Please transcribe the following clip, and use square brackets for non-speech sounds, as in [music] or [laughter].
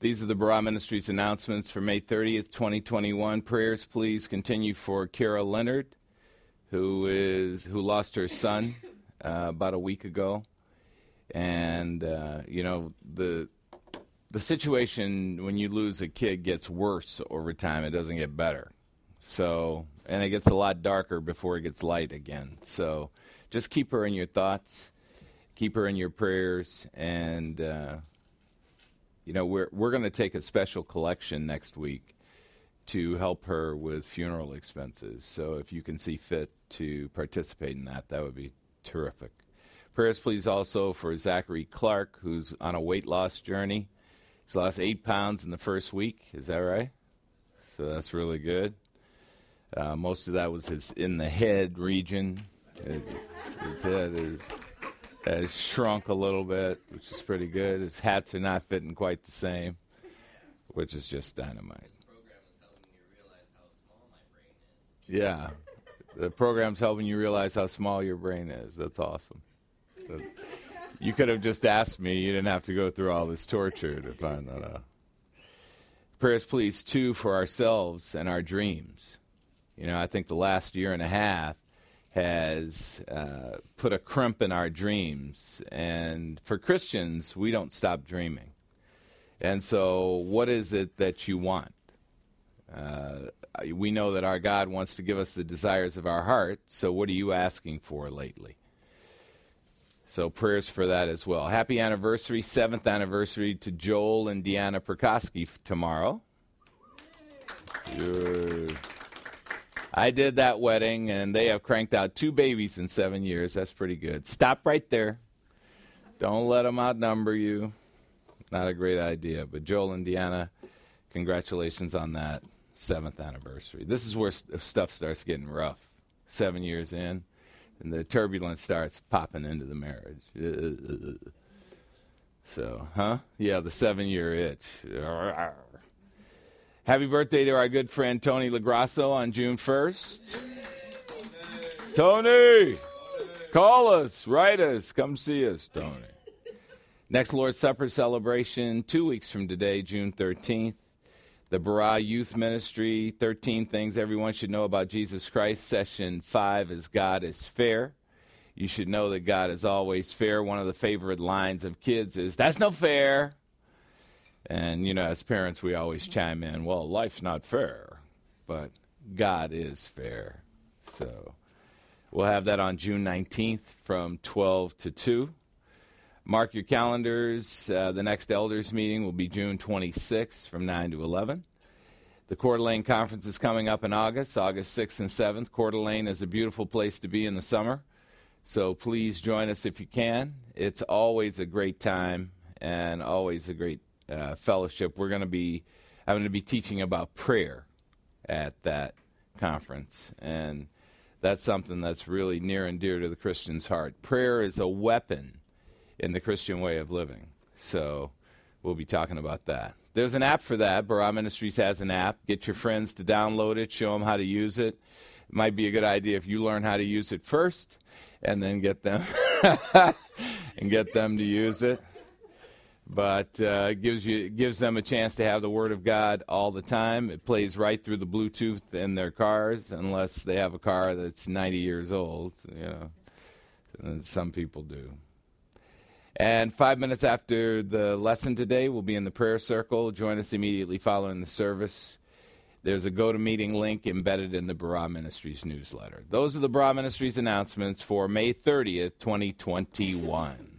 These are the Barah Ministries announcements for May 30th, 2021. Prayers, please continue for Kara Leonard, who is who lost her son uh, about a week ago, and uh, you know the the situation when you lose a kid gets worse over time. It doesn't get better. So, and it gets a lot darker before it gets light again. So, just keep her in your thoughts, keep her in your prayers, and uh, you know we're we're going to take a special collection next week to help her with funeral expenses. So, if you can see fit to participate in that, that would be terrific. Prayers, please, also for Zachary Clark, who's on a weight loss journey. He's lost eight pounds in the first week. Is that right? So that's really good. Uh, most of that was his in the head region. His, his head is, Uh, has shrunk a little bit, which is pretty good. His hats are not fitting quite the same, which is just dynamite. Yeah, the program's helping you realize how small your brain is. That's awesome. You could have just asked me. You didn't have to go through all this torture to find that out. Prayers, please, too, for ourselves and our dreams. You know, I think the last year and a half has uh, put a crimp in our dreams. And for Christians, we don't stop dreaming. And so, what is it that you want? Uh, we know that our God wants to give us the desires of our heart. So, what are you asking for lately? So prayers for that as well. Happy anniversary, seventh anniversary to Joel and Deanna Prokosky tomorrow. Good. I did that wedding, and they have cranked out two babies in seven years. That's pretty good. Stop right there. Don't let them outnumber you. Not a great idea. But Joel and Deanna, congratulations on that seventh anniversary. This is where st- stuff starts getting rough. Seven years in and the turbulence starts popping into the marriage. [laughs] So, huh? Yeah, the seven year itch. [laughs] Happy birthday to our good friend Tony Lagrasso on June 1st. Tony, call us, write us, come see us, Tony. Next Lord's Supper celebration, two weeks from today, June 13th the Barah Youth Ministry, 13 Things Everyone Should Know About Jesus Christ. Session 5 is God is Fair. You should know that God is always fair. One of the favorite lines of kids is, That's no fair. And, you know, as parents, we always chime in, Well, life's not fair, but God is fair. So we'll have that on June 19th from 12 to 2. Mark your calendars. Uh, the next elders meeting will be June 26th from 9 to 11. The Coeur d'Alene Conference is coming up in August, August 6th and 7th. Coeur d'Alene is a beautiful place to be in the summer, so please join us if you can. It's always a great time and always a great uh, fellowship. We're going to be I'm going to be teaching about prayer at that conference, and that's something that's really near and dear to the Christian's heart. Prayer is a weapon in the Christian way of living. So we'll be talking about that. There's an app for that. Barah Ministries has an app. Get your friends to download it, show them how to use it. It might be a good idea if you learn how to use it first and then get them [laughs] and get them to use it. But uh, gives you gives them a chance to have the Word of God all the time. It plays right through the Bluetooth in their cars, unless they have a car that's 90 years old. You know, some people do. And five minutes after the lesson today, we'll be in the prayer circle. Join us immediately following the service. There's a GoToMeeting link embedded in the Barah Ministries newsletter. Those are the Barah Ministries announcements for May 30th, 2021.